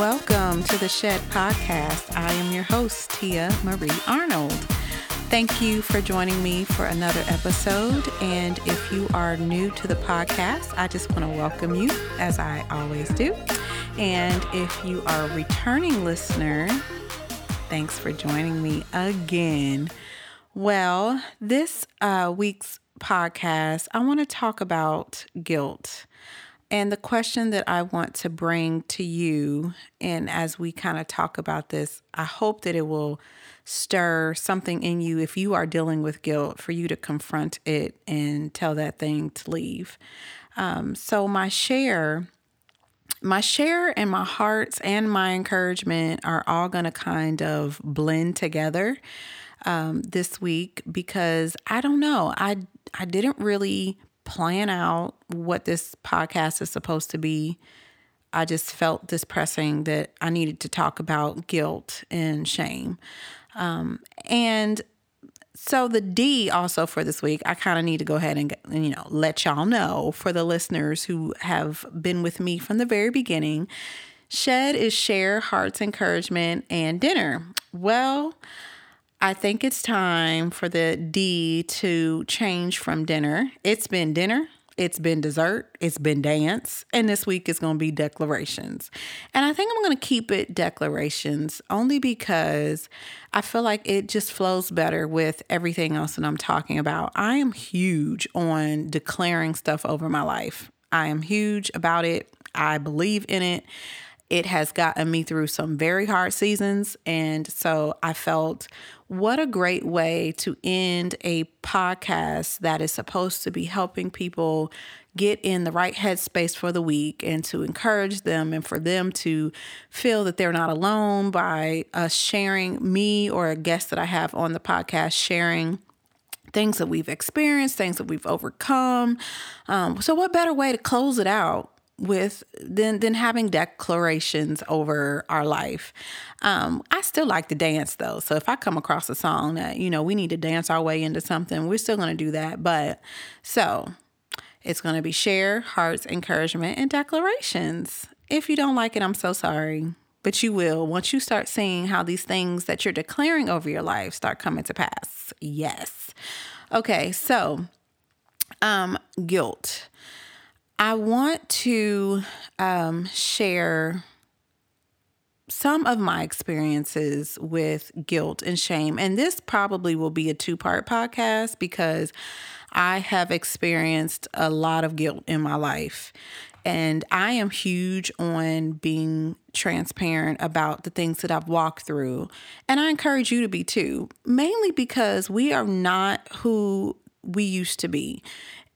welcome to the Shed Podcast. I am your host, Tia Marie Arnold. Thank you for joining me for another episode. And if you are new to the podcast, I just want to welcome you, as I always do. And if you are a returning listener, thanks for joining me again. Well, this uh, week's podcast, I want to talk about guilt. And the question that I want to bring to you, and as we kind of talk about this, I hope that it will stir something in you if you are dealing with guilt for you to confront it and tell that thing to leave. Um, so, my share. My share and my hearts and my encouragement are all going to kind of blend together um, this week because I don't know. I I didn't really plan out what this podcast is supposed to be. I just felt this pressing that I needed to talk about guilt and shame. Um, and so the D also for this week, I kind of need to go ahead and you know let y'all know for the listeners who have been with me from the very beginning. Shed is share, hearts, encouragement, and dinner. Well, I think it's time for the D to change from dinner. It's been dinner, it's been dessert, it's been dance, and this week is going to be declarations. And I think I'm going to keep it declarations only because I feel like it just flows better with everything else that I'm talking about. I am huge on declaring stuff over my life. I am huge about it. I believe in it it has gotten me through some very hard seasons. And so I felt what a great way to end a podcast that is supposed to be helping people get in the right headspace for the week and to encourage them and for them to feel that they're not alone by us sharing me or a guest that I have on the podcast sharing things that we've experienced, things that we've overcome. Um, so, what better way to close it out with than than having declarations over our life. Um, I still like to dance though. So if I come across a song that, you know, we need to dance our way into something, we're still gonna do that. But so it's gonna be share, hearts, encouragement, and declarations. If you don't like it, I'm so sorry. But you will once you start seeing how these things that you're declaring over your life start coming to pass. Yes. Okay, so um guilt. I want to um, share some of my experiences with guilt and shame. And this probably will be a two part podcast because I have experienced a lot of guilt in my life. And I am huge on being transparent about the things that I've walked through. And I encourage you to be too, mainly because we are not who we used to be.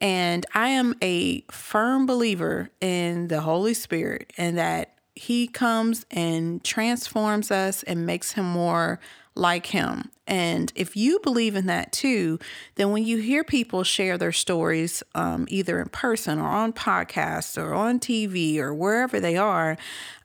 And I am a firm believer in the Holy Spirit and that He comes and transforms us and makes Him more like Him. And if you believe in that too, then when you hear people share their stories, um, either in person or on podcasts or on TV or wherever they are,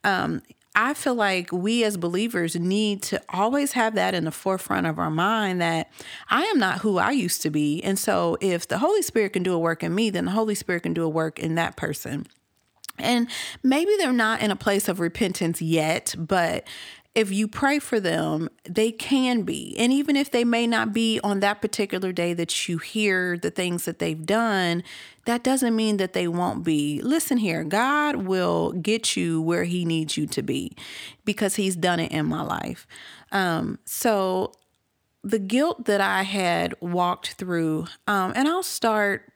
um, I feel like we as believers need to always have that in the forefront of our mind that I am not who I used to be. And so if the Holy Spirit can do a work in me, then the Holy Spirit can do a work in that person. And maybe they're not in a place of repentance yet, but if you pray for them, they can be. And even if they may not be on that particular day that you hear the things that they've done, that doesn't mean that they won't be. Listen here, God will get you where He needs you to be because He's done it in my life. Um, so, the guilt that I had walked through, um, and I'll start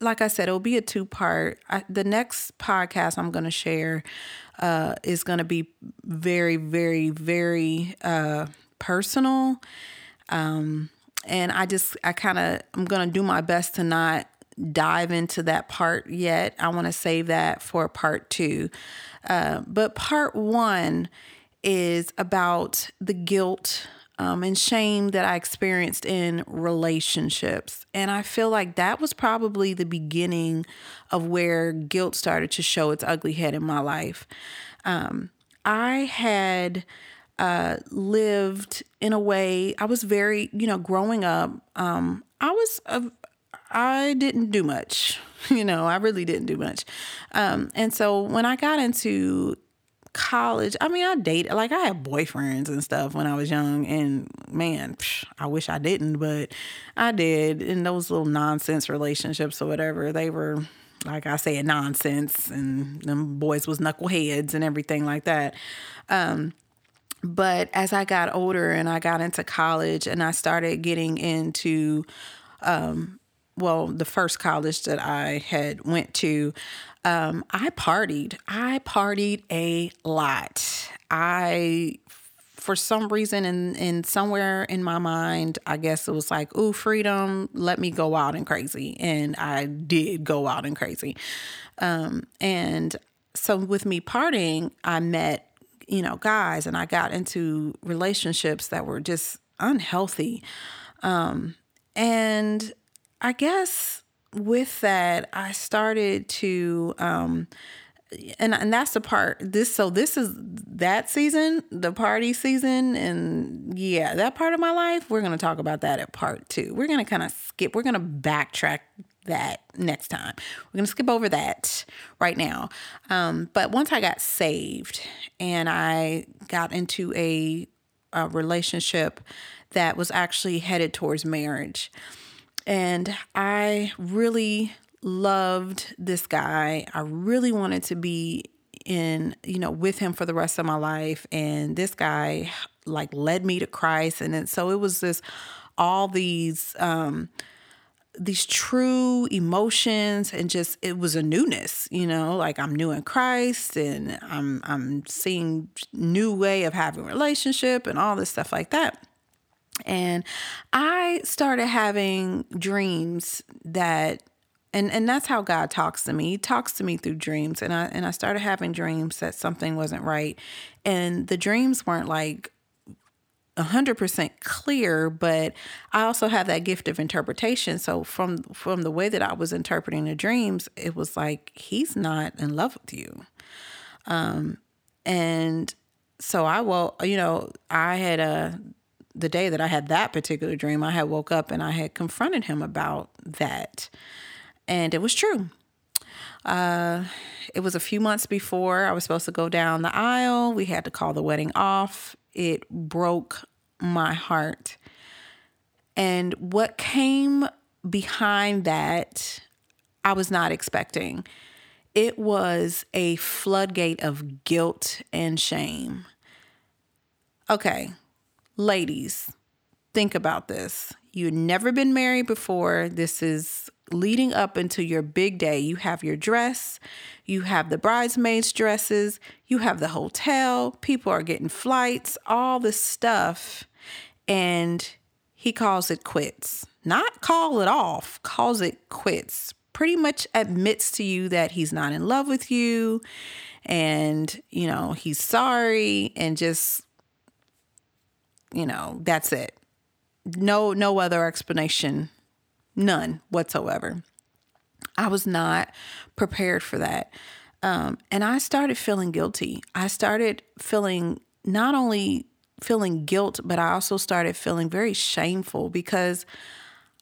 like I said, it'll be a two part. The next podcast I'm going to share uh, is going to be very, very, very uh, personal. Um, and I just, I kind of, I'm going to do my best to not dive into that part yet. I want to save that for part two. Uh, but part one is about the guilt um, and shame that I experienced in relationships. And I feel like that was probably the beginning of where guilt started to show its ugly head in my life. Um, I had uh, lived in a way, I was very, you know, growing up, um, I was, a, I didn't do much. You know, I really didn't do much. Um, and so when I got into college, I mean, I dated, like, I had boyfriends and stuff when I was young. And man, psh, I wish I didn't, but I did. And those little nonsense relationships or whatever, they were, like I said, nonsense. And them boys was knuckleheads and everything like that. Um, but as I got older and I got into college and I started getting into, um, well, the first college that I had went to, um, I partied. I partied a lot. I, for some reason, in in somewhere in my mind, I guess it was like, "Ooh, freedom! Let me go out and crazy," and I did go out and crazy. Um, and so, with me partying, I met, you know, guys, and I got into relationships that were just unhealthy. Um, and I guess with that, I started to, um, and and that's the part. This so this is that season, the party season, and yeah, that part of my life. We're gonna talk about that at part two. We're gonna kind of skip. We're gonna backtrack that next time. We're gonna skip over that right now. Um, but once I got saved and I got into a, a relationship that was actually headed towards marriage and I really loved this guy. I really wanted to be in, you know, with him for the rest of my life. And this guy like led me to Christ. And it, so it was this, all these, um, these true emotions and just it was a newness you know like i'm new in christ and i'm i'm seeing new way of having relationship and all this stuff like that and I started having dreams that and and that's how God talks to me. He talks to me through dreams and I and I started having dreams that something wasn't right. And the dreams weren't like 100% clear but i also have that gift of interpretation so from from the way that i was interpreting the dreams it was like he's not in love with you um and so i well you know i had a the day that I had that particular dream, I had woke up and I had confronted him about that. And it was true. Uh, it was a few months before I was supposed to go down the aisle. We had to call the wedding off. It broke my heart. And what came behind that, I was not expecting. It was a floodgate of guilt and shame. Okay, Ladies, think about this. You've never been married before. This is leading up into your big day. You have your dress, you have the bridesmaids' dresses, you have the hotel, people are getting flights, all this stuff. And he calls it quits. Not call it off, calls it quits. Pretty much admits to you that he's not in love with you and, you know, he's sorry and just you know, that's it. No no other explanation. None whatsoever. I was not prepared for that. Um, and I started feeling guilty. I started feeling not only feeling guilt, but I also started feeling very shameful because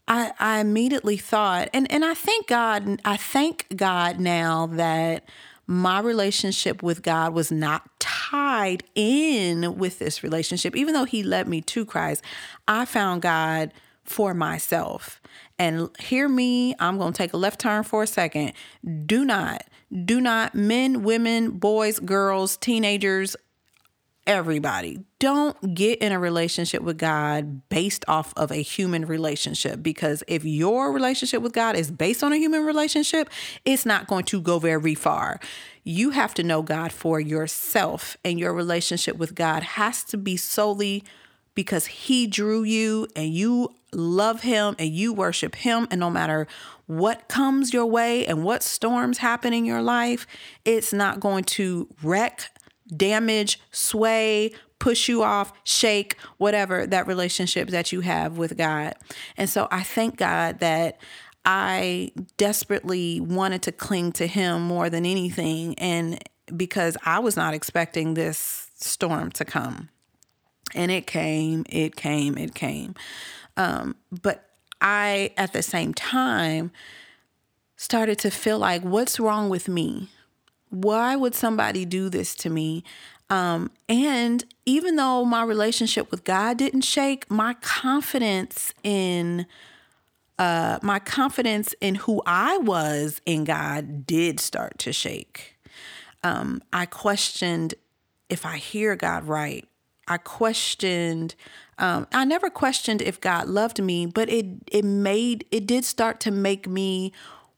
I, I immediately thought, and, and I thank God, I thank God now that my relationship with God was not tied in with this relationship. Even though He led me to Christ, I found God for myself. And hear me, I'm going to take a left turn for a second. Do not, do not, men, women, boys, girls, teenagers, everybody. Don't get in a relationship with God based off of a human relationship because if your relationship with God is based on a human relationship, it's not going to go very far. You have to know God for yourself, and your relationship with God has to be solely because He drew you and you love Him and you worship Him. And no matter what comes your way and what storms happen in your life, it's not going to wreck damage, sway, push you off, shake, whatever that relationship that you have with God. And so I thank God that I desperately wanted to cling to Him more than anything. And because I was not expecting this storm to come. And it came, it came, it came. Um, but I, at the same time, started to feel like, what's wrong with me? Why would somebody do this to me? Um, and even though my relationship with God didn't shake, my confidence in uh, my confidence in who I was in God did start to shake. Um, I questioned if I hear God right. I questioned. Um, I never questioned if God loved me, but it it made it did start to make me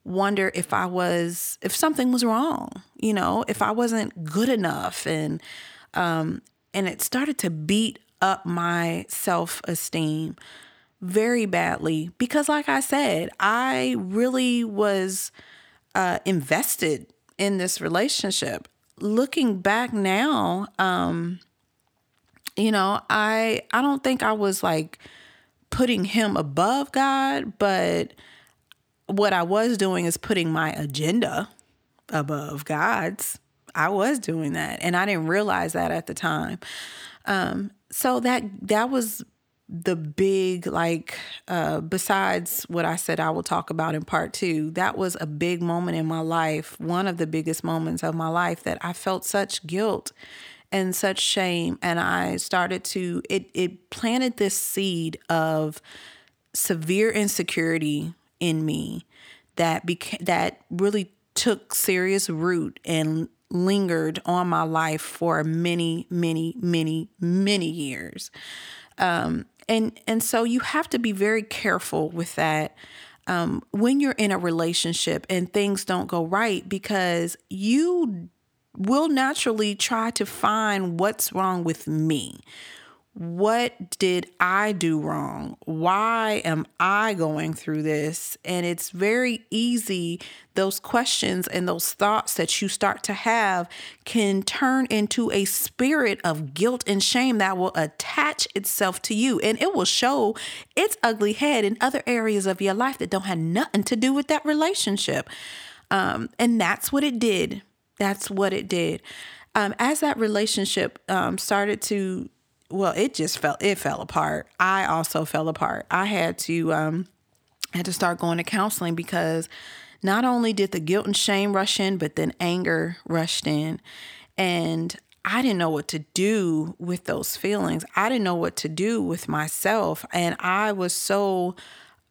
wonder if I was if something was wrong, you know, if I wasn't good enough and um and it started to beat up my self-esteem very badly because like I said, I really was uh invested in this relationship. Looking back now, um you know, I I don't think I was like putting him above God, but what I was doing is putting my agenda above God's. I was doing that, and I didn't realize that at the time. Um, so that that was the big like uh, besides what I said I will talk about in part two. That was a big moment in my life, one of the biggest moments of my life that I felt such guilt and such shame, and I started to it it planted this seed of severe insecurity in me that beca- that really took serious root and lingered on my life for many, many, many, many years. Um, and and so you have to be very careful with that um, when you're in a relationship and things don't go right because you will naturally try to find what's wrong with me what did I do wrong? Why am I going through this? And it's very easy, those questions and those thoughts that you start to have can turn into a spirit of guilt and shame that will attach itself to you and it will show its ugly head in other areas of your life that don't have nothing to do with that relationship. Um, and that's what it did. That's what it did. Um, as that relationship um, started to well, it just fell it fell apart. I also fell apart. I had to um had to start going to counseling because not only did the guilt and shame rush in, but then anger rushed in. And I didn't know what to do with those feelings. I didn't know what to do with myself. And I was so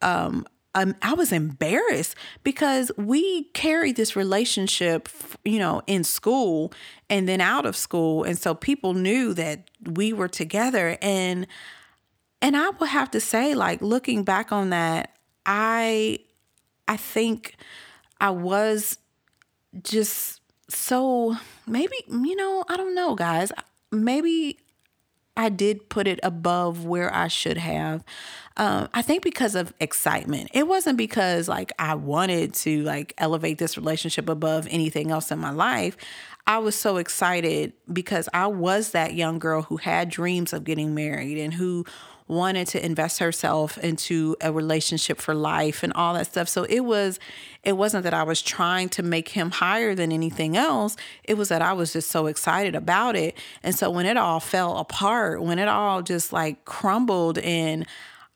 um, um, I was embarrassed because we carried this relationship, you know, in school and then out of school, and so people knew that we were together. And and I will have to say, like looking back on that, I I think I was just so maybe you know I don't know, guys. Maybe I did put it above where I should have. Um, I think because of excitement. It wasn't because like I wanted to like elevate this relationship above anything else in my life. I was so excited because I was that young girl who had dreams of getting married and who wanted to invest herself into a relationship for life and all that stuff. So it was it wasn't that I was trying to make him higher than anything else. It was that I was just so excited about it. And so when it all fell apart, when it all just like crumbled and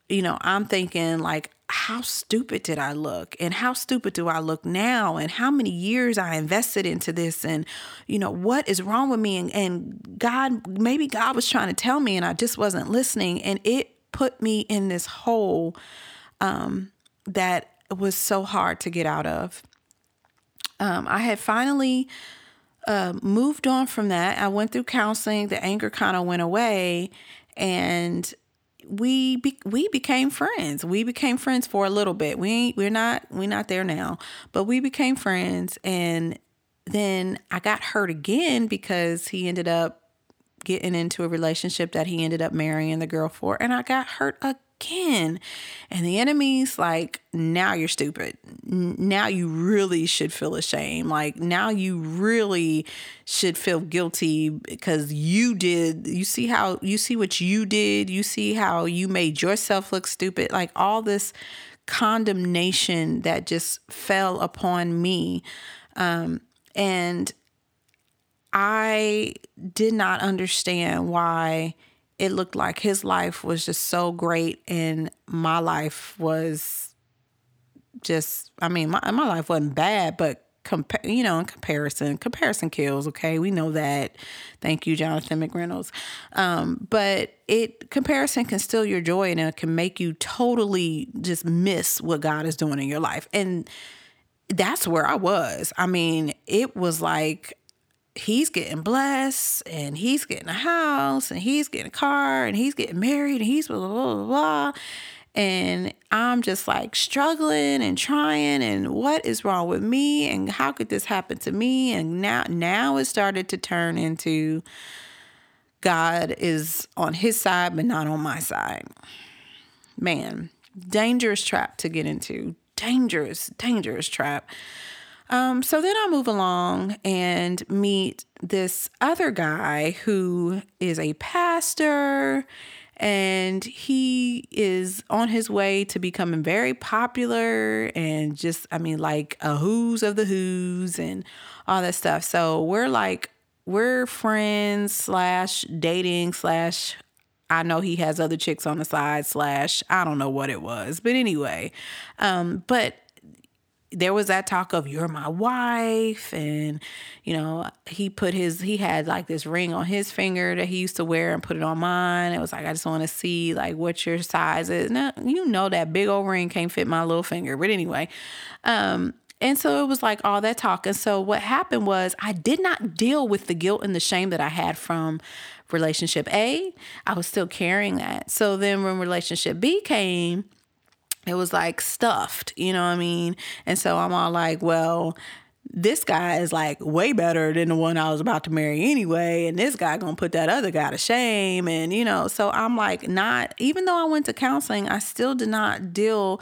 you know, I'm thinking like how stupid did I look? And how stupid do I look now? And how many years I invested into this? And, you know, what is wrong with me? And, and God, maybe God was trying to tell me and I just wasn't listening. And it put me in this hole um, that was so hard to get out of. Um, I had finally uh, moved on from that. I went through counseling. The anger kind of went away. And we be, we became friends. We became friends for a little bit. We we're not we're not there now, but we became friends. And then I got hurt again because he ended up getting into a relationship that he ended up marrying the girl for, and I got hurt again can. And the enemy's like, now you're stupid. Now you really should feel ashamed. Like, now you really should feel guilty because you did. You see how, you see what you did. You see how you made yourself look stupid. Like, all this condemnation that just fell upon me. Um, and I did not understand why it looked like his life was just so great and my life was just I mean my my life wasn't bad but compa- you know, in comparison, comparison kills. Okay, we know that. Thank you, Jonathan McReynolds. Um, but it comparison can steal your joy and it can make you totally just miss what God is doing in your life. And that's where I was. I mean, it was like he's getting blessed and he's getting a house and he's getting a car and he's getting married and he's blah blah blah. blah. And I'm just like struggling and trying and what is wrong with me and how could this happen to me? And now now it started to turn into God is on his side but not on my side. Man, dangerous trap to get into. Dangerous, dangerous trap. Um, so then I move along and meet this other guy who is a pastor and he is on his way to becoming very popular and just i mean like a who's of the who's and all that stuff so we're like we're friends slash dating slash I know he has other chicks on the side, slash, I don't know what it was. But anyway, um, but there was that talk of you're my wife and you know he put his he had like this ring on his finger that he used to wear and put it on mine. It was like i just want to see like what your size is. Now you know that big old ring can't fit my little finger but anyway um and so it was like all that talk. And so what happened was i did not deal with the guilt and the shame that i had from relationship a. I was still carrying that. So then when relationship b came it was like stuffed, you know what I mean? And so I'm all like, well, this guy is like way better than the one I was about to marry anyway, and this guy gonna put that other guy to shame, and you know, so I'm like, not even though I went to counseling, I still did not deal.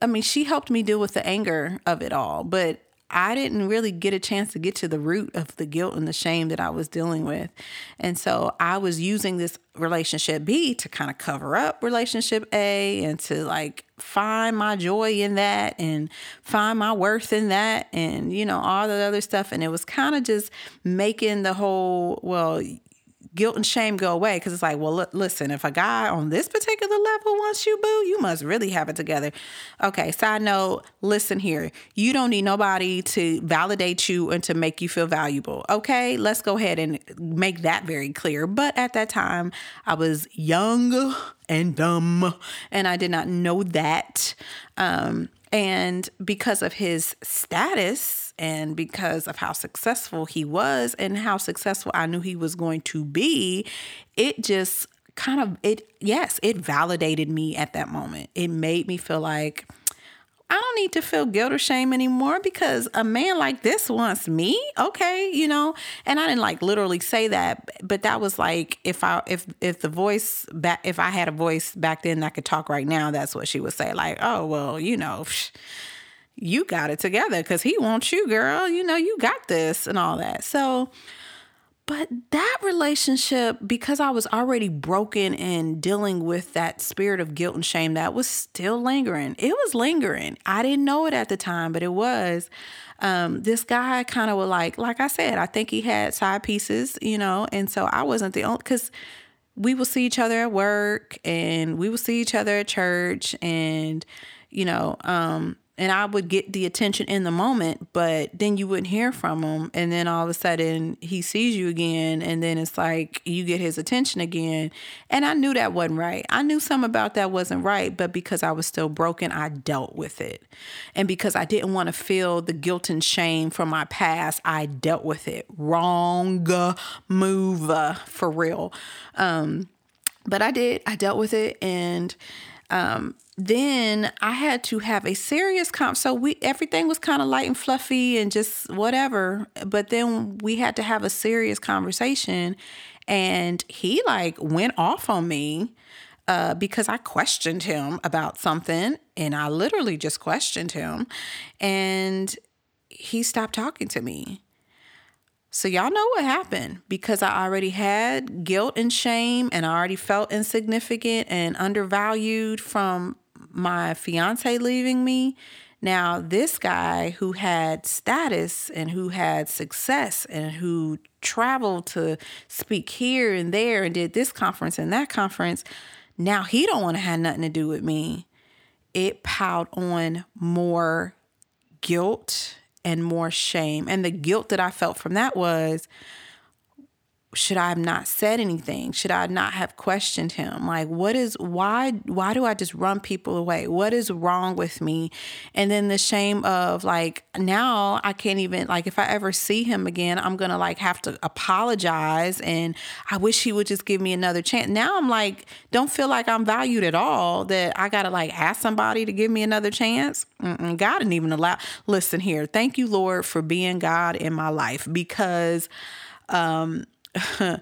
I mean, she helped me deal with the anger of it all, but I didn't really get a chance to get to the root of the guilt and the shame that I was dealing with. And so I was using this relationship B to kind of cover up relationship A and to like find my joy in that and find my worth in that and, you know, all the other stuff. And it was kind of just making the whole, well, guilt and shame go away because it's like, well, look, listen, if a guy on this particular level wants you, boo, you must really have it together. Okay, side note, listen here. You don't need nobody to validate you and to make you feel valuable. Okay, let's go ahead and make that very clear. But at that time, I was young and dumb and I did not know that. Um, and because of his status and because of how successful he was and how successful I knew he was going to be, it just kind of it yes, it validated me at that moment. It made me feel like I don't need to feel guilt or shame anymore because a man like this wants me. Okay, you know, and I didn't like literally say that, but that was like if I if if the voice back if I had a voice back then that could talk right now, that's what she would say. Like, oh well, you know. You got it together because he wants you, girl. You know, you got this and all that. So, but that relationship, because I was already broken and dealing with that spirit of guilt and shame, that was still lingering. It was lingering. I didn't know it at the time, but it was. Um, this guy kind of was like, like I said, I think he had side pieces, you know, and so I wasn't the only, because we will see each other at work and we will see each other at church and, you know, um, and I would get the attention in the moment, but then you wouldn't hear from him. And then all of a sudden he sees you again, and then it's like you get his attention again. And I knew that wasn't right. I knew something about that wasn't right, but because I was still broken, I dealt with it. And because I didn't want to feel the guilt and shame from my past, I dealt with it. Wrong move for real. Um, but I did, I dealt with it. And um, then I had to have a serious comp. So we everything was kind of light and fluffy and just whatever. But then we had to have a serious conversation, and he like went off on me uh, because I questioned him about something, and I literally just questioned him, and he stopped talking to me. So, y'all know what happened because I already had guilt and shame, and I already felt insignificant and undervalued from my fiance leaving me. Now, this guy who had status and who had success and who traveled to speak here and there and did this conference and that conference, now he don't want to have nothing to do with me. It piled on more guilt and more shame. And the guilt that I felt from that was, should I have not said anything? Should I not have questioned him? Like, what is why why do I just run people away? What is wrong with me? And then the shame of like now I can't even like if I ever see him again, I'm gonna like have to apologize and I wish he would just give me another chance. Now I'm like, don't feel like I'm valued at all, that I gotta like ask somebody to give me another chance. Mm-mm, God didn't even allow listen here. Thank you, Lord, for being God in my life because um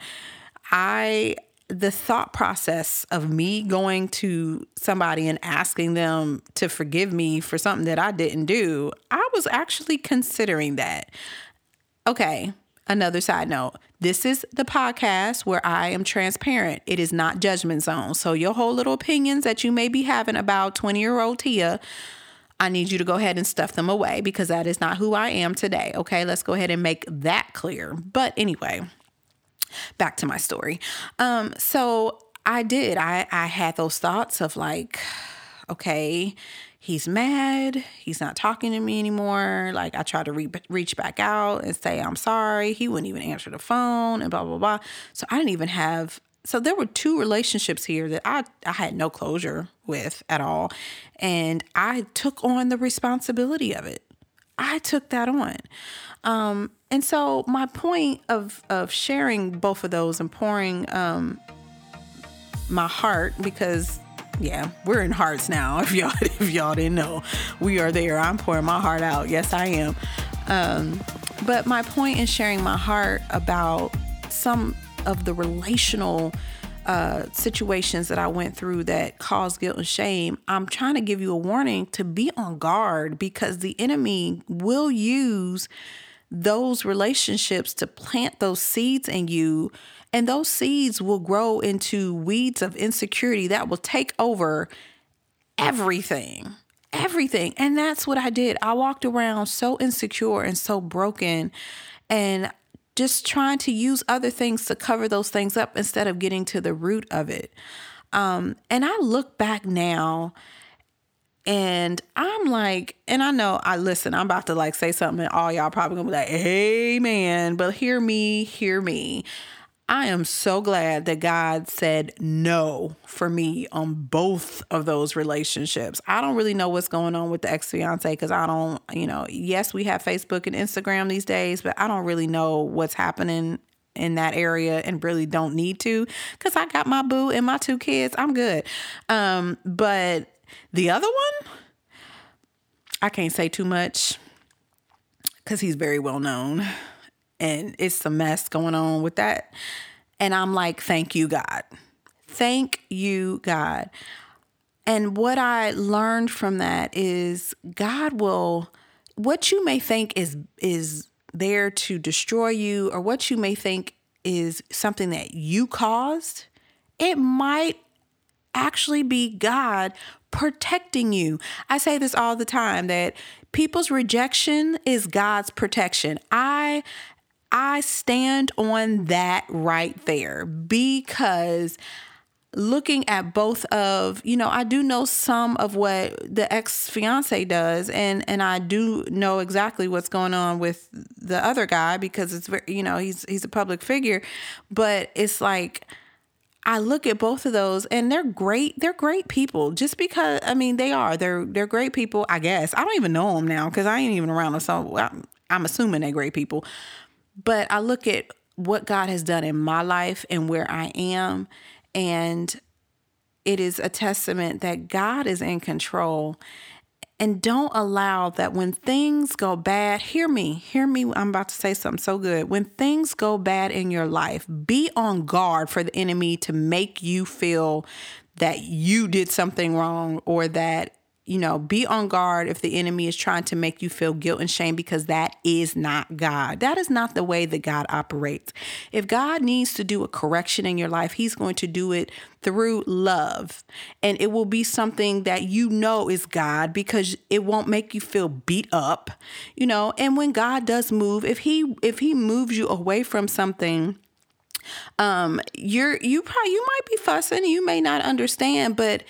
I the thought process of me going to somebody and asking them to forgive me for something that I didn't do, I was actually considering that. Okay, another side note. This is the podcast where I am transparent. It is not judgment zone. So your whole little opinions that you may be having about 20-year-old Tia, I need you to go ahead and stuff them away because that is not who I am today. Okay, let's go ahead and make that clear. But anyway, back to my story. Um, so I did. I I had those thoughts of like, okay, he's mad. He's not talking to me anymore. Like I tried to re- reach back out and say I'm sorry. He wouldn't even answer the phone and blah blah blah. So I didn't even have. So there were two relationships here that I I had no closure with at all, and I took on the responsibility of it. I took that on. Um, and so my point of of sharing both of those and pouring um, my heart because yeah, we're in hearts now. If y'all if y'all didn't know, we are there. I'm pouring my heart out. Yes, I am. Um, but my point in sharing my heart about some of the relational uh, situations that I went through that caused guilt and shame, I'm trying to give you a warning to be on guard because the enemy will use those relationships to plant those seeds in you. And those seeds will grow into weeds of insecurity that will take over everything. Everything. And that's what I did. I walked around so insecure and so broken and just trying to use other things to cover those things up instead of getting to the root of it. Um, and I look back now and I'm like, and I know I listen, I'm about to like say something and all y'all probably gonna be like, Amen. But hear me, hear me. I am so glad that God said no for me on both of those relationships. I don't really know what's going on with the ex fiance because I don't, you know, yes, we have Facebook and Instagram these days, but I don't really know what's happening in that area and really don't need to because I got my boo and my two kids. I'm good. Um, but the other one, I can't say too much because he's very well known and it's a mess going on with that. And I'm like, thank you, God. Thank you, God. And what I learned from that is God will what you may think is is there to destroy you or what you may think is something that you caused, it might actually be God protecting you. I say this all the time that people's rejection is God's protection. I I stand on that right there because looking at both of you know i do know some of what the ex-fiance does and and i do know exactly what's going on with the other guy because it's very you know he's he's a public figure but it's like I look at both of those and they're great. They're great people. Just because I mean they are. They're they're great people. I guess I don't even know them now because I ain't even around them. So I'm, I'm assuming they're great people. But I look at what God has done in my life and where I am, and it is a testament that God is in control. And don't allow that when things go bad, hear me, hear me. I'm about to say something so good. When things go bad in your life, be on guard for the enemy to make you feel that you did something wrong or that you know, be on guard if the enemy is trying to make you feel guilt and shame because that is not God. That is not the way that God operates. If God needs to do a correction in your life, He's going to do it through love. And it will be something that you know is God because it won't make you feel beat up, you know. And when God does move, if He if He moves you away from something, um you're you probably you might be fussing you may not understand but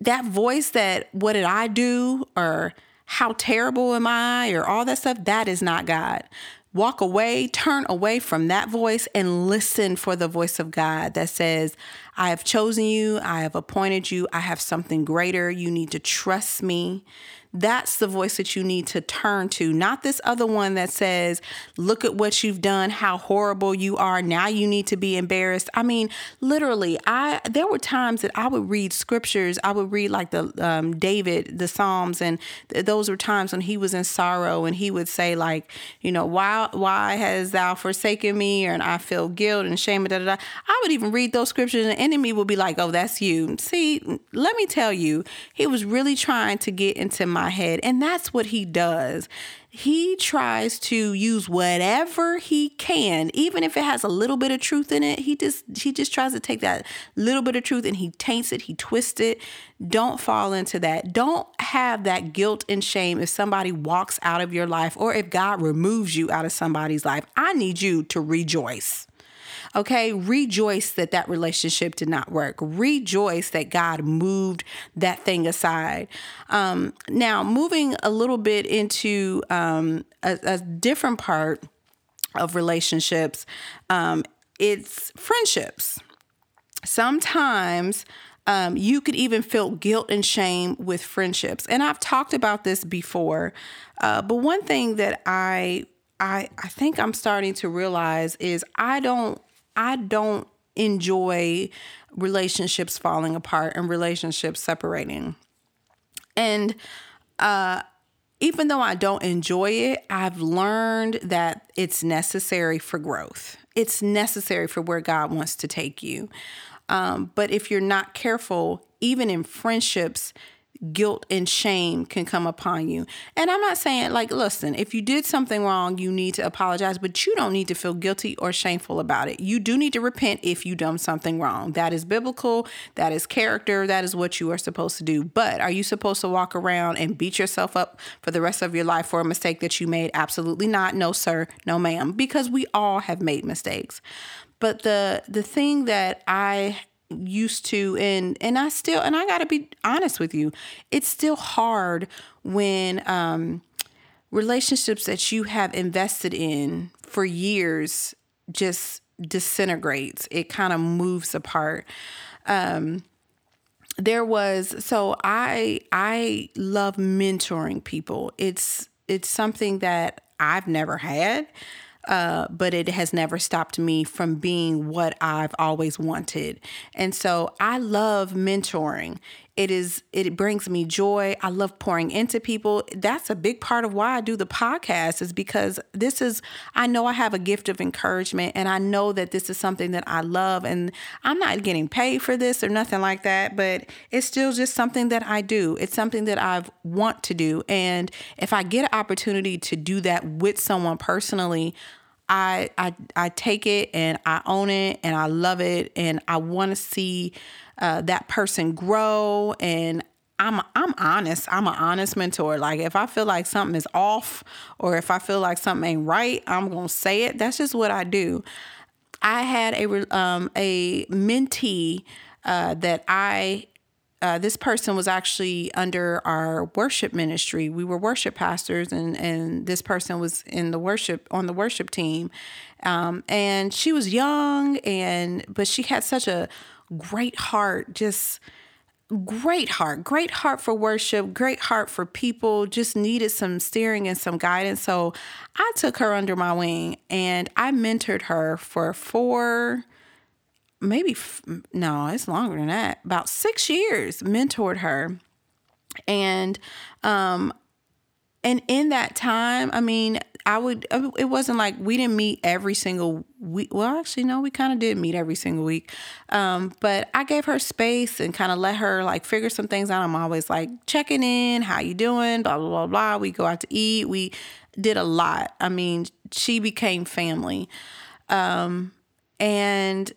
that voice that what did I do or how terrible am I or all that stuff, that is not God. Walk away, turn away from that voice and listen for the voice of God that says, I have chosen you, I have appointed you, I have something greater. You need to trust me. That's the voice that you need to turn to, not this other one that says, Look at what you've done, how horrible you are. Now you need to be embarrassed. I mean, literally, I there were times that I would read scriptures. I would read like the um, David, the Psalms, and th- those were times when he was in sorrow and he would say, like, you know, why why has thou forsaken me? And I feel guilt and shame. Da, da, da. I would even read those scriptures, and the enemy would be like, Oh, that's you. See, let me tell you, he was really trying to get into my my head. And that's what he does. He tries to use whatever he can, even if it has a little bit of truth in it. He just he just tries to take that little bit of truth and he taints it, he twists it. Don't fall into that. Don't have that guilt and shame if somebody walks out of your life or if God removes you out of somebody's life. I need you to rejoice. Okay, rejoice that that relationship did not work. Rejoice that God moved that thing aside. Um, now, moving a little bit into um, a, a, different part of relationships, um, it's friendships. Sometimes um, you could even feel guilt and shame with friendships. And I've talked about this before. Uh, but one thing that I I I think I'm starting to realize is I don't I don't enjoy relationships falling apart and relationships separating. And uh, even though I don't enjoy it, I've learned that it's necessary for growth. It's necessary for where God wants to take you. Um, but if you're not careful, even in friendships, guilt and shame can come upon you. And I'm not saying, like, listen, if you did something wrong, you need to apologize, but you don't need to feel guilty or shameful about it. You do need to repent if you done something wrong. That is biblical, that is character, that is what you are supposed to do. But are you supposed to walk around and beat yourself up for the rest of your life for a mistake that you made? Absolutely not. No, sir. No, ma'am. Because we all have made mistakes. But the the thing that I used to and and I still and I got to be honest with you it's still hard when um relationships that you have invested in for years just disintegrates. It kind of moves apart. Um there was so I I love mentoring people. It's it's something that I've never had uh, but it has never stopped me from being what I've always wanted. And so I love mentoring. It is it brings me joy. I love pouring into people. That's a big part of why I do the podcast is because this is I know I have a gift of encouragement and I know that this is something that I love and I'm not getting paid for this or nothing like that, but it's still just something that I do. It's something that I want to do and if I get an opportunity to do that with someone personally, I I I take it and I own it and I love it and I want to see uh, that person grow and I'm I'm honest. I'm an honest mentor. Like if I feel like something is off or if I feel like something ain't right, I'm gonna say it. That's just what I do. I had a um, a mentee uh, that I uh, this person was actually under our worship ministry. We were worship pastors, and and this person was in the worship on the worship team. Um, and she was young, and but she had such a great heart, just great heart, great heart for worship, great heart for people. Just needed some steering and some guidance. So I took her under my wing, and I mentored her for four maybe no, it's longer than that. About six years, mentored her, and um, and in that time, I mean, I would. It wasn't like we didn't meet every single week. Well, actually, no, we kind of did meet every single week. Um, but I gave her space and kind of let her like figure some things out. I'm always like checking in, how you doing, blah blah blah blah. We go out to eat. We did a lot. I mean, she became family. Um, and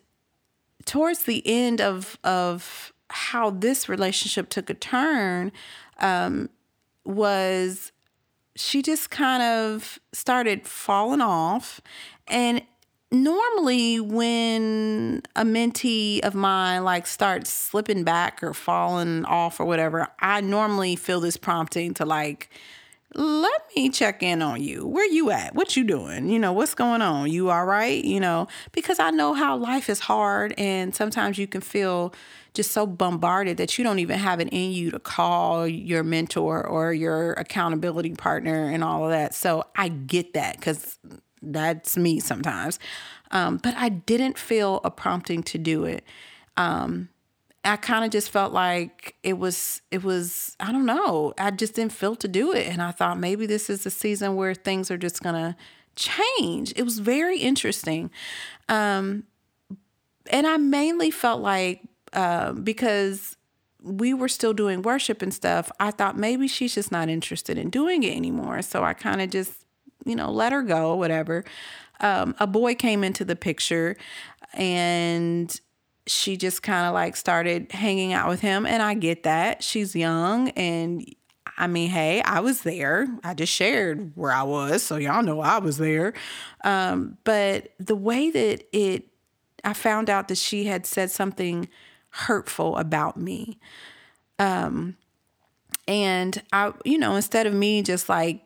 towards the end of of how this relationship took a turn um, was she just kind of started falling off and normally when a mentee of mine like starts slipping back or falling off or whatever i normally feel this prompting to like let me check in on you. Where you at? What you doing? You know, what's going on? You all right? You know, because I know how life is hard and sometimes you can feel just so bombarded that you don't even have it in you to call your mentor or your accountability partner and all of that. So I get that because that's me sometimes. Um, but I didn't feel a prompting to do it. Um, I kind of just felt like it was, it was, I don't know. I just didn't feel to do it. And I thought maybe this is a season where things are just going to change. It was very interesting. Um, and I mainly felt like uh, because we were still doing worship and stuff, I thought maybe she's just not interested in doing it anymore. So I kind of just, you know, let her go, whatever. Um, a boy came into the picture and she just kind of like started hanging out with him. And I get that. She's young. And I mean, hey, I was there. I just shared where I was. So y'all know I was there. Um, but the way that it, I found out that she had said something hurtful about me. Um, and I, you know, instead of me just like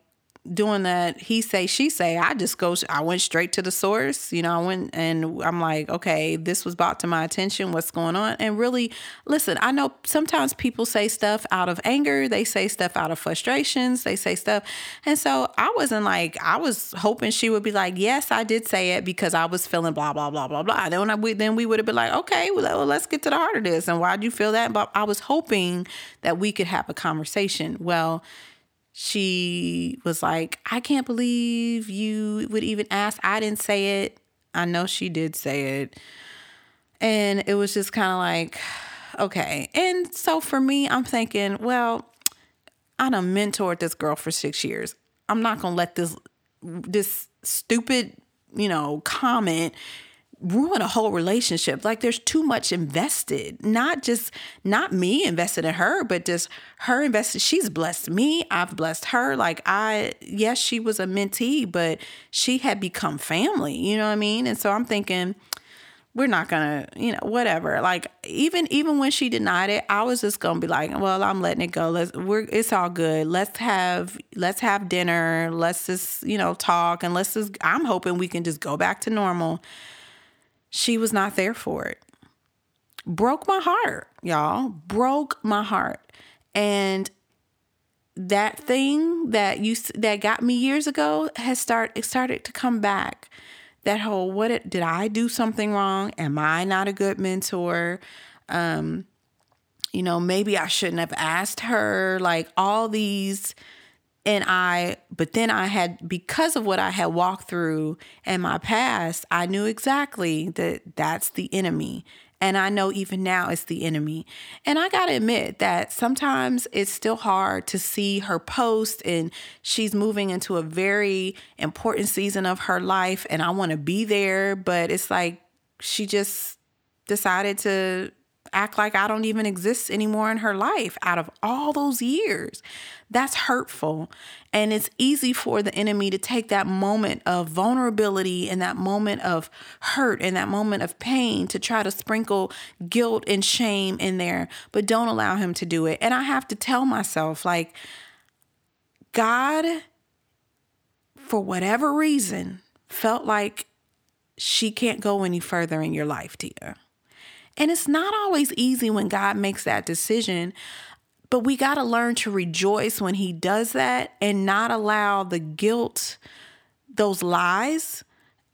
doing that he say she say i just go i went straight to the source you know i went and i'm like okay this was brought to my attention what's going on? And really listen i know sometimes people say stuff out of anger they say stuff out of frustrations they say stuff. And so i wasn't like i was hoping she would be like yes i did say it because i was feeling blah blah blah blah blah. Then, I, then we would have been like okay well let's get to the heart of this and why'd you feel that? But i was hoping that we could have a conversation. Well she was like, I can't believe you would even ask. I didn't say it. I know she did say it. And it was just kind of like, okay. And so for me, I'm thinking, well, I done mentored this girl for six years. I'm not gonna let this this stupid, you know, comment ruin a whole relationship. Like there's too much invested. Not just not me invested in her, but just her invested. She's blessed me. I've blessed her. Like I yes, she was a mentee, but she had become family. You know what I mean? And so I'm thinking we're not gonna, you know, whatever. Like even even when she denied it, I was just gonna be like, well, I'm letting it go. Let's we're it's all good. Let's have let's have dinner. Let's just you know talk and let's just. I'm hoping we can just go back to normal she was not there for it. Broke my heart, y'all. Broke my heart. And that thing that you that got me years ago has start started to come back. That whole what it, did I do something wrong? Am I not a good mentor? Um, you know, maybe I shouldn't have asked her. Like all these and I, but then I had, because of what I had walked through in my past, I knew exactly that that's the enemy. And I know even now it's the enemy. And I got to admit that sometimes it's still hard to see her post, and she's moving into a very important season of her life. And I want to be there, but it's like she just decided to act like I don't even exist anymore in her life out of all those years. That's hurtful. And it's easy for the enemy to take that moment of vulnerability and that moment of hurt and that moment of pain to try to sprinkle guilt and shame in there, but don't allow him to do it. And I have to tell myself, like, God, for whatever reason, felt like she can't go any further in your life, Tia. And it's not always easy when God makes that decision, but we got to learn to rejoice when He does that and not allow the guilt, those lies,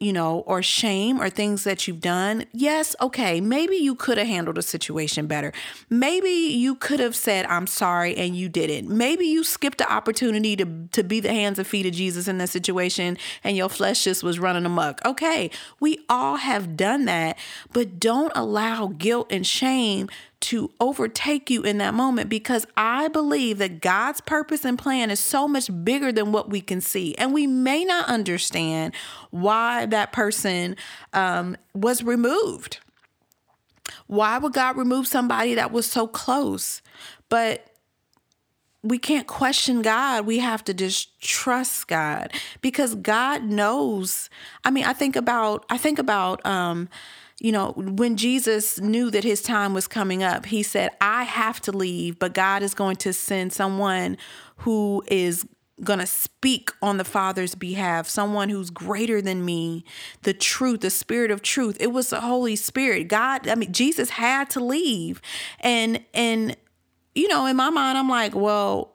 you know, or shame or things that you've done, yes, okay, maybe you could have handled a situation better. Maybe you could have said, I'm sorry, and you didn't. Maybe you skipped the opportunity to, to be the hands and feet of Jesus in that situation and your flesh just was running amok. Okay, we all have done that, but don't allow guilt and shame to overtake you in that moment because I believe that God's purpose and plan is so much bigger than what we can see. And we may not understand why that person um, was removed. Why would God remove somebody that was so close? But we can't question God. We have to just trust God because God knows. I mean, I think about I think about um you know, when Jesus knew that his time was coming up, he said, I have to leave, but God is going to send someone who is going to speak on the Father's behalf, someone who's greater than me, the truth, the spirit of truth. It was the Holy Spirit. God, I mean, Jesus had to leave. And, and, you know, in my mind, I'm like, well,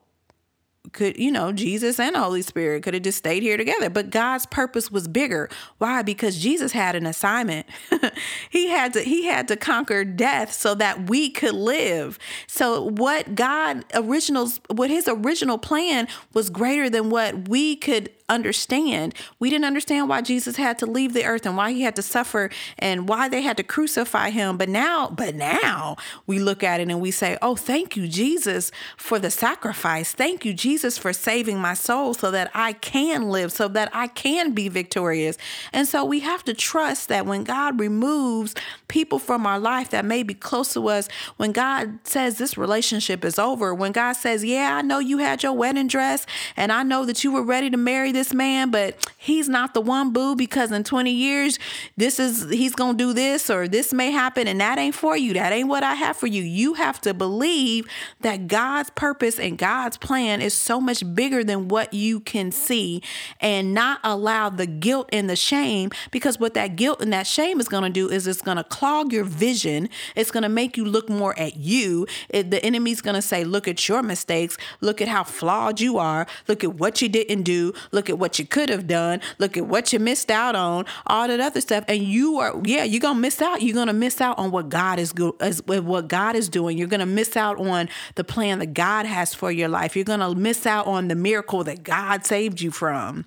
could you know jesus and the holy spirit could have just stayed here together. But god's purpose was bigger. Why? Because jesus had an assignment. He had to he had to conquer death so that we could live. So what god originals what his original plan was greater than what we could understand. We didn't understand why Jesus had to leave the earth and why he had to suffer and why they had to crucify him. But now, but now we look at it and we say, "Oh, thank you Jesus for the sacrifice. Thank you Jesus for saving my soul so that I can live, so that I can be victorious." And so we have to trust that when God removes people from our life that may be close to us, when God says this relationship is over, when God says, "Yeah, I know you had your wedding dress and I know that you were ready to marry this man, but he's not the one boo because in 20 years, this is, he's to do this or this may happen and that ain't for you. That ain't what I have for you. You have to believe that God's purpose and God's plan is so much bigger than what you can see and not allow the guilt and the shame because what that guilt and that shame is to do is it's to clog your vision. It's to make you look more at you. It, the enemy's to say, look at your mistakes. Look at how flawed you are. Look at what you didn't do. Look look at what you could have done, look at what you missed out on, all that other stuff. And you are, yeah, you're gonna miss out. You're gonna miss out on what God is go- what God is doing. You're gonna miss out on the plan that God has for your life. You're gonna miss out on the miracle that God saved you from.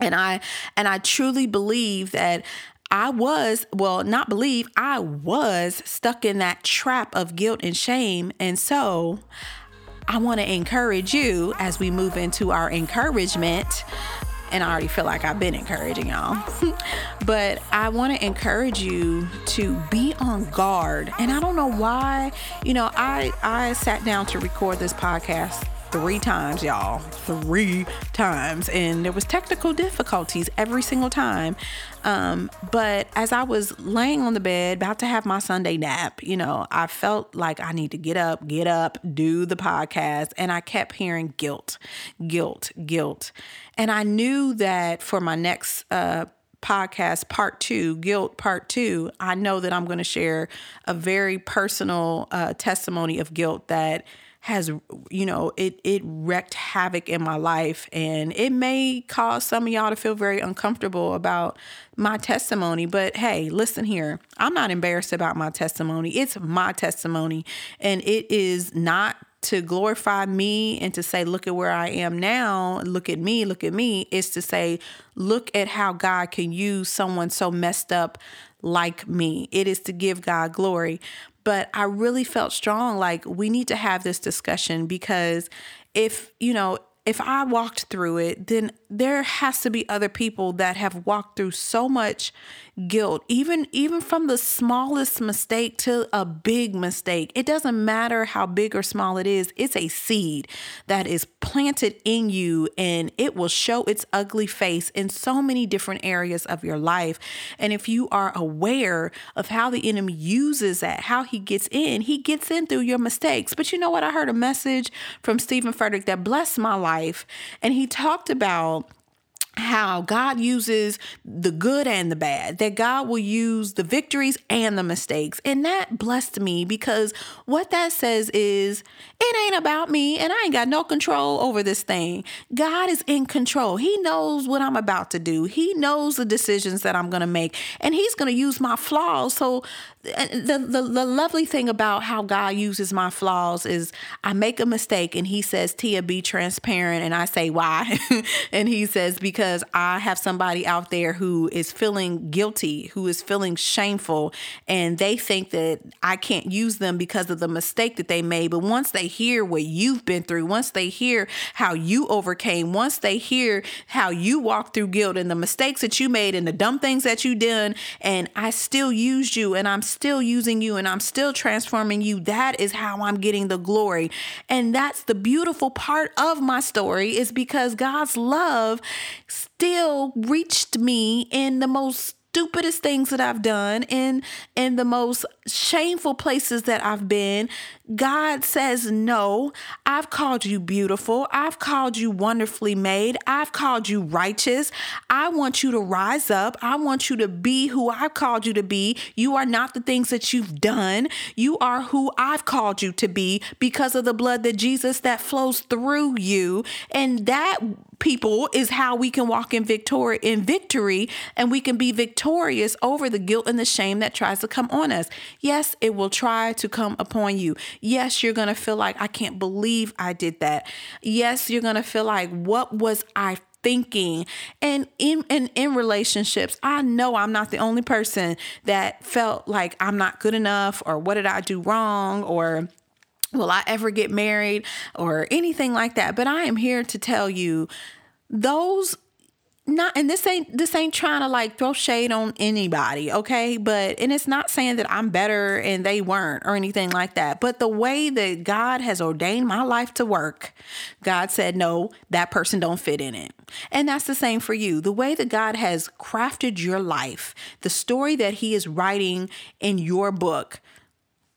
And I and I truly believe that I was, well, not believe, I was stuck in that trap of guilt and shame. And so I want to encourage you as we move into our encouragement. And I already feel like I've been encouraging y'all. but I want to encourage you to be on guard. And I don't know why, you know, I I sat down to record this podcast three times, y'all. Three times. And there was technical difficulties every single time. Um, but as I was laying on the bed, about to have my Sunday nap, you know, I felt like I need to get up, get up, do the podcast. And I kept hearing guilt, guilt, guilt. And I knew that for my next uh podcast part two, guilt part two, I know that I'm going to share a very personal uh, testimony of guilt that has you know it it wreaked havoc in my life. And it may cause some of y'all to feel very uncomfortable about my testimony but hey listen here. I'm not embarrassed about my testimony. It's my testimony. And it is not to glorify me and to say, look at where I am now, look at me, look at me, is to say, look at how God can use someone so messed up like me. It is to give God glory. But I really felt strong like we need to have this discussion because if, you know, if I walked through it, then there has to be other people that have walked through so much guilt even even from the smallest mistake to a big mistake. It doesn't matter how big or small it is it's a seed that is planted in you and it will show its ugly face in so many different areas of your life. And if you are aware of how the enemy uses that how he gets in he gets in through your mistakes. But you know what? I heard a message from Steven Furtick that blessed my life and he talked about how God uses the good and the bad, that God will use the victories and the mistakes. And that blessed me because what that says is it ain't about me and I ain't got no control over this thing. God is in control. He knows what I'm about to do, He knows the decisions that I'm going to make, and He's going to use my flaws. So uh, the, the the lovely thing about how God uses my flaws is I make a mistake and he says, Tia, be transparent. And I say, why? and he says, because I have somebody out there who is feeling guilty, who is feeling shameful, and they think that I can't use them because of the mistake that they made. But once they hear what you've been through, once they hear how you overcame, once they hear how you walked through guilt and the mistakes that you made and the dumb things that you done, and I still used you and I'm still using you and I'm still transforming you. That is how I'm getting the glory. And that's the beautiful part of my story is because God's love still reached me in the most stupidest things that I've done in in the most shameful places that I've been, God says no. I've called you beautiful. I've called you wonderfully made. I've called you righteous. I want you to rise up. I want you to be who I've called you to be. You are not the things that you've done. You are who I've called you to be because of the blood that Jesus that flows through you. And that people is how we can walk in victory in victory and we can be victorious over the guilt and the shame that tries to come on us. Yes, it will try to come upon you. Yes, you're going to feel like I can't believe I did that. Yes, you're going to feel like what was I thinking and in, in in relationships i know i'm not the only person that felt like i'm not good enough or what did i do wrong or will I ever get married or anything like that. But I am here to tell you those not and this ain't this ain't trying to like throw shade on anybody okay? But and it's not saying that i'm better and they weren't or anything like that. But the way that god has ordained my life to work god said no that person don't fit in it. And that's the same for you. The way that god has crafted your life the story that he is writing in your book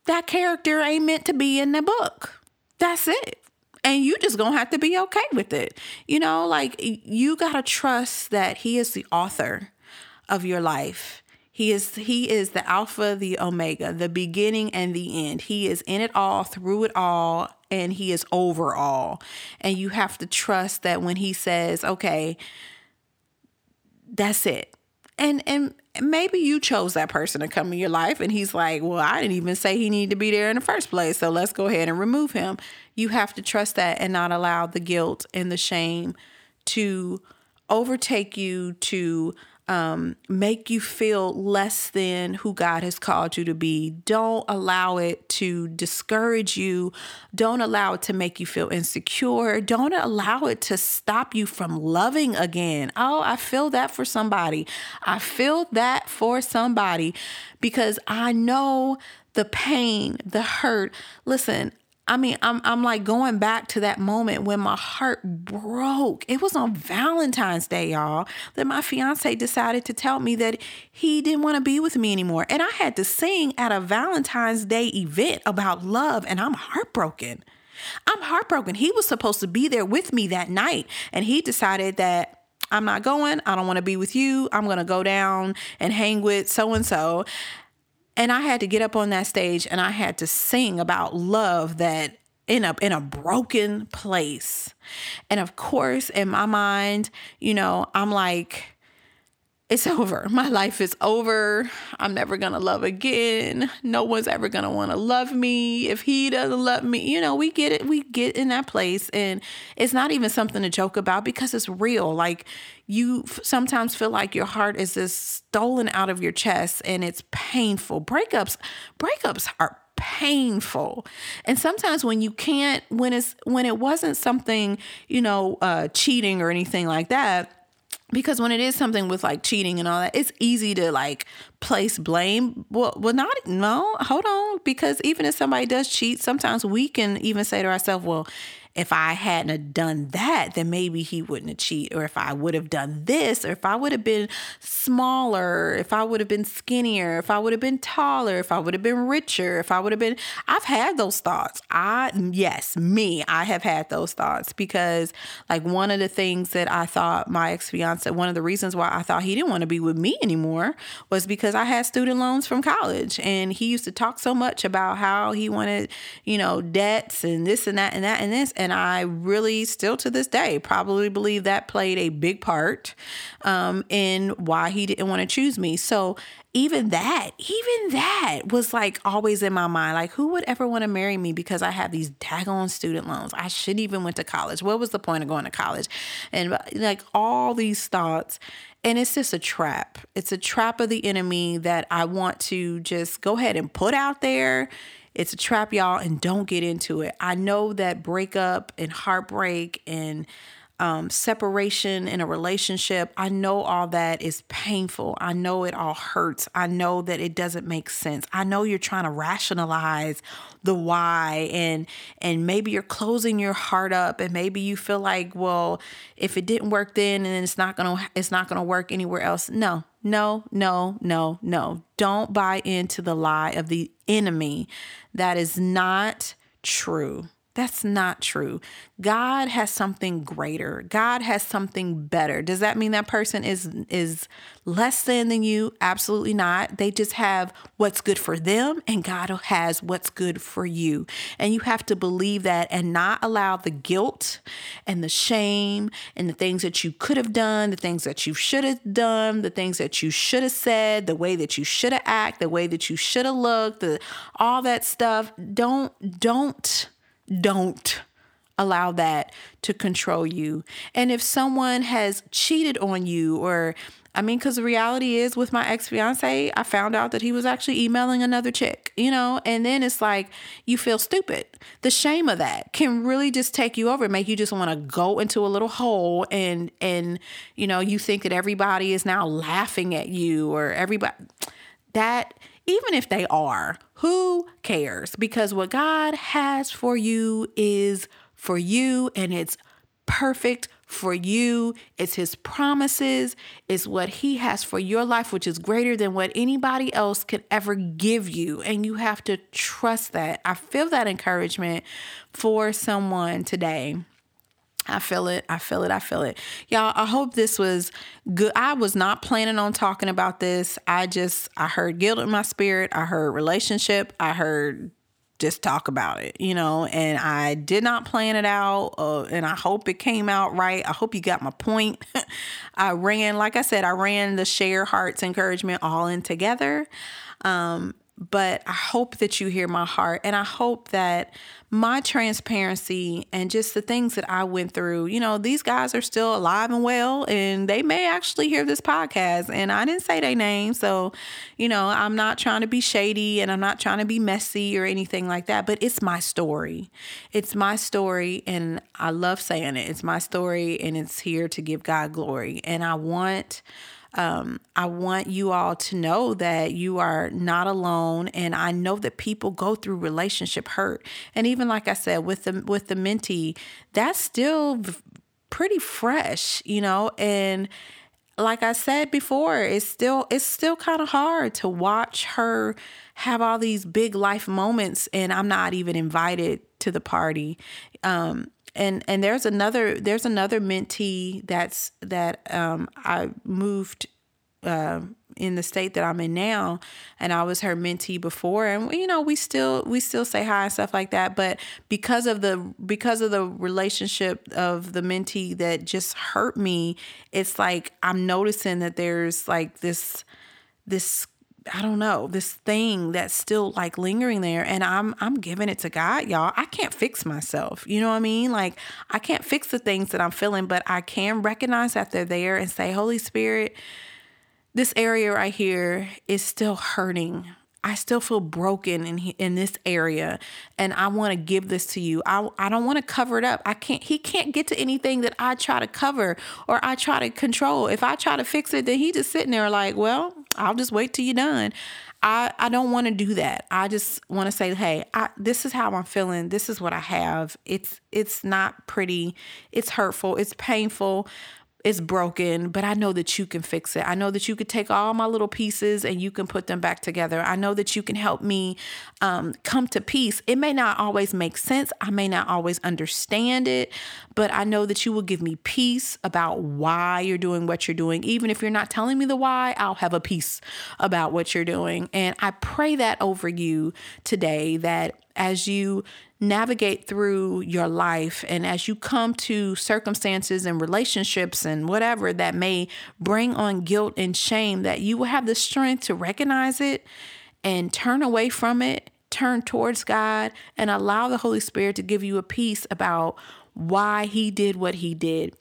that character ain't meant to be in the book. That's it. And you just gonna have to be okay with it. You know, like you gotta trust that he is the author of your life. He is he is the alpha, the omega, the beginning and the end. He is in it all, through it all, and he is over all. And you have to trust that when he says, "Okay, that's it." And and maybe you chose that person to come in your life and he's like, "Well, I didn't even say he needed to be there in the first place, so let's go ahead and remove him." You have to trust that and not allow the guilt and the shame to overtake you to um, make you feel less than who God has called you to be. Don't allow it to discourage you. Don't allow it to make you feel insecure. Don't allow it to stop you from loving again. Oh, I feel that for somebody. I feel that for somebody because I know the pain, the hurt. Listen, I mean, I'm I'm like going back to that moment when my heart broke. It was on Valentine's Day, y'all, that my fiance decided to tell me that he didn't want to be with me anymore. And I had to sing at a Valentine's Day event about love, and I'm heartbroken. I'm heartbroken. He was supposed to be there with me that night, and he decided that I'm not going. I don't want to be with you. I'm going to go down and hang with so and so. And I had to get up on that stage and I had to sing about love that in a in a broken place. And of course, in my mind, you know, I'm like it's over. My life is over. I'm never going to love again. No one's ever going to want to love me. If he doesn't love me, you know, we get it. We get in that place. And it's not even something to joke about because it's real. Like you sometimes feel like your heart is just stolen out of your chest and it's painful. Breakups, breakups are painful and sometimes when you can't when it's when it wasn't something you know uh cheating or anything like that because when it is something with like cheating and all that, it's easy to like place blame. Well, well, not no. Hold on, because even if somebody does cheat, sometimes we can even say to ourselves, "Well, if I hadn't done that, then maybe he wouldn't have cheated. Or if I would have done this, or if I would have been smaller, if I would have been skinnier, if I would have been taller, if I would have been richer, if I would have been, I've had those thoughts. I, yes, me, I have had those thoughts because, like, one of the things that I thought my ex fiance, one of the reasons why I thought he didn't want to be with me anymore was because I had student loans from college. And he used to talk so much about how he wanted, you know, debts and this and that and that and this. And I really, still to this day, probably believe that played a big part um, in why he didn't want to choose me. So even that, even that was like always in my mind. Like, who would ever want to marry me because I have these daggone student loans? I shouldn't even went to college. What was the point of going to college? And like all these thoughts. And it's just a trap. It's a trap of the enemy that I want to just go ahead and put out there it's a trap, y'all, and don't get into it. I know that breakup and heartbreak and um, separation in a relationship, I know all that is painful. I know it all hurts. I know that it doesn't make sense. I know you're trying to rationalize the why and and maybe you're closing your heart up and maybe you feel like, well, if it didn't work then and it's not going to it's not going to work anywhere else. No, no, no, no, no. Don't buy into the lie of the enemy. That is not true. That's not true. God has something greater. God has something better. Does that mean that person is is less than than you? Absolutely not. They just have what's good for them and God has what's good for you. And you have to believe that and not allow the guilt and the shame and the things that you could have done, the things that you should have done, the things that you should have said, the way that you should have acted, the way that you should have looked, the all that stuff. Don't don't don't allow that to control you. And if someone has cheated on you or I mean, because the reality is with my ex fiance, I found out that he was actually emailing another chick, you know, and then it's like you feel stupid. The shame of that can really just take you over, make you just want to go into a little hole and, and, you know, you think that everybody is now laughing at you or everybody that even if they are, who cares? Because what God has for you is for you and it's perfect for you. It's His promises, it's what He has for your life, which is greater than what anybody else could ever give you. And you have to trust that. I feel that encouragement for someone today I feel it. I feel it. I feel it. Y'all, I hope this was good. I was not planning on talking about this. I just, I heard guilt in my spirit. I heard relationship. I heard just talk about it, you know, and I did not plan it out. Uh, and I hope it came out right. I hope you got my point. I ran, like I said, I ran the share hearts encouragement all in together. Um, but I hope that you hear my heart and I hope that my transparency and just the things that I went through, you know, these guys are still alive and well and they may actually hear this podcast and I didn't say their name. So, you know, I'm not trying to be shady and I'm not trying to be messy or anything like that, but it's my story. It's my story and I love saying it. It's my story and it's here to give God glory. And I want um, I want you all to know that you are not alone, and I know that people go through relationship hurt. And even like I said, with the with the mentee, that's still pretty fresh, you know, and like I said before, it's still it's still kind of hard to watch her have all these big life moments and I'm not even invited to the party. Um, and and there's another there's another mentee that's that um, I moved uh, in the state that I'm in now, and I was her mentee before, and you know we still we still say hi and stuff like that. But because of the because of the relationship of the mentee that just hurt me, it's like I'm noticing that there's like this this I don't know, this thing that's still like lingering there and I'm I'm giving it to God, y'all. I can't fix myself. You know what I mean? Like I can't fix the things that I'm feeling, but I can recognize that they're there and say, "Holy Spirit, this area right here is still hurting. I still feel broken in in this area and I want to give this to you. I I don't want to cover it up. I can't he can't get to anything that I try to cover or I try to control. If I try to fix it, then he just sitting there like, "Well, I'll just wait till you're done." I, I don't want to do that. I just want to say, hey, I, this is how I'm feeling. This is what I have. It's it's not pretty. It's hurtful. It's painful it's broken, but I know that you can fix it. I know that you could take all my little pieces and you can put them back together. I know that you can help me um, come to peace. It may not always make sense, I may not always understand it, but I know that you will give me peace about why you're doing what you're doing. Even if you're not telling me the why, I'll have a peace about what you're doing. And I pray that over you today that as you navigate through your life and as you come to circumstances and relationships and whatever that may bring on guilt and shame, that you will have the strength to recognize it and turn away from it, turn towards God, and allow the Holy Spirit to give you a peace about why He did what He did.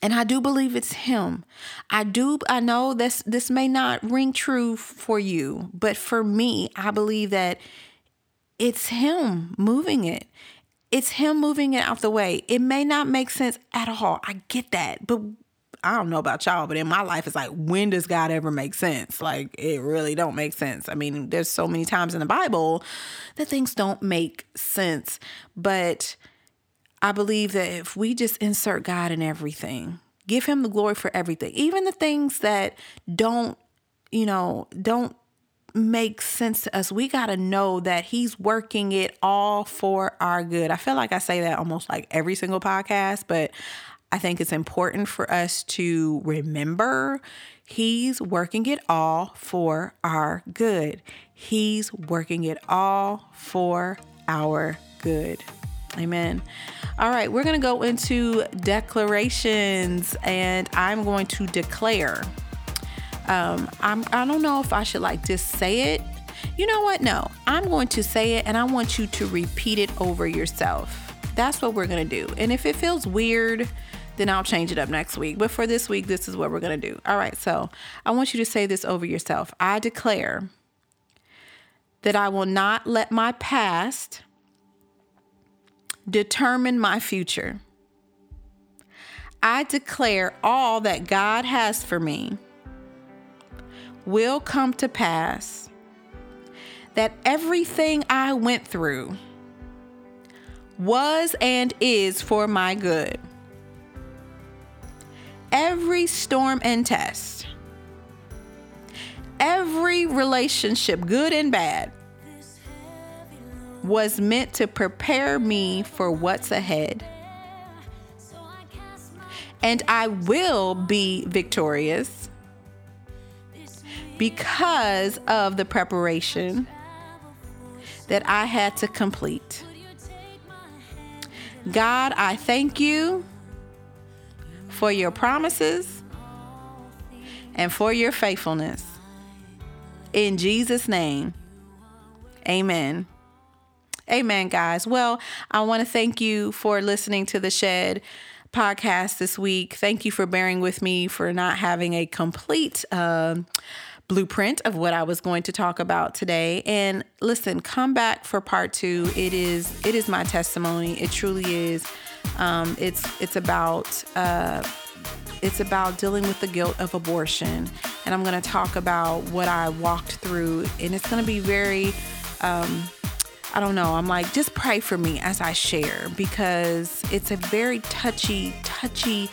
And I do believe it's him. I do I know this this may not ring true for you, but for me, I believe that it's him moving it. It's him moving it out the way. It may not make sense at all. I get that. But I don't know about y'all, but in my life, it's like, when does God ever make sense? Like, it really don't make sense. I mean, there's so many times in the Bible that things don't make sense. But I believe that if we just insert God in everything, Give him the glory for everything, even the things that don't, you know, don't make sense to us. We got to know that he's working it all for our good. I feel like I say that almost like every single podcast, but I think it's important for us to remember he's working it all for our good. He's working it all for our good. Amen. All right, we're going to go into declarations and I'm going to declare. Um, I'm, I don't know if I should like just say it. You know what? No, I'm going to say it and I want you to repeat it over yourself. That's what we're going to do. And if it feels weird, then I'll change it up next week. But for this week, this is what we're going to do. All right, so I want you to say this over yourself. I declare that I will not let my past determine my future. I declare all that God has for me will come to pass, that everything I went through was and is for my good. Every storm and test, every relationship, good and bad, was meant to prepare me for what's ahead. And I will be victorious because of the preparation that I had to complete. God, I thank you for your promises and for your faithfulness. In Jesus' name, amen. Amen, guys. Well, I want to thank you for listening to the Shed podcast this week. Thank you for bearing with me for not having a complete uh, blueprint of what I was going to talk about today. And listen, come back for part two. It is it is my testimony. It truly is. Um, it's it's about. Uh, it's about dealing with the guilt of abortion. And I'm going to talk about what I walked through. And it's going to be very um, I don't know. I'm like, just pray for me as I share because it's a very touchy, touchy,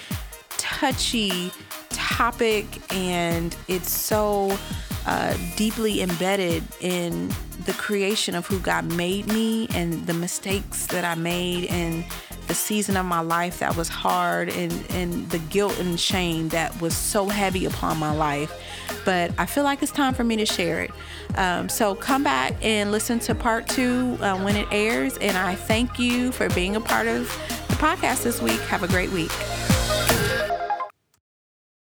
touchy topic and it's so uh, deeply embedded in the creation of who God made me and the mistakes that I made and the season of my life that was hard and, and the guilt and shame that was so heavy upon my life. But I feel like it's time for me to share it. Um, so come back and listen to part two uh, when it airs. And I thank you for being a part of the podcast this week. Have a great week.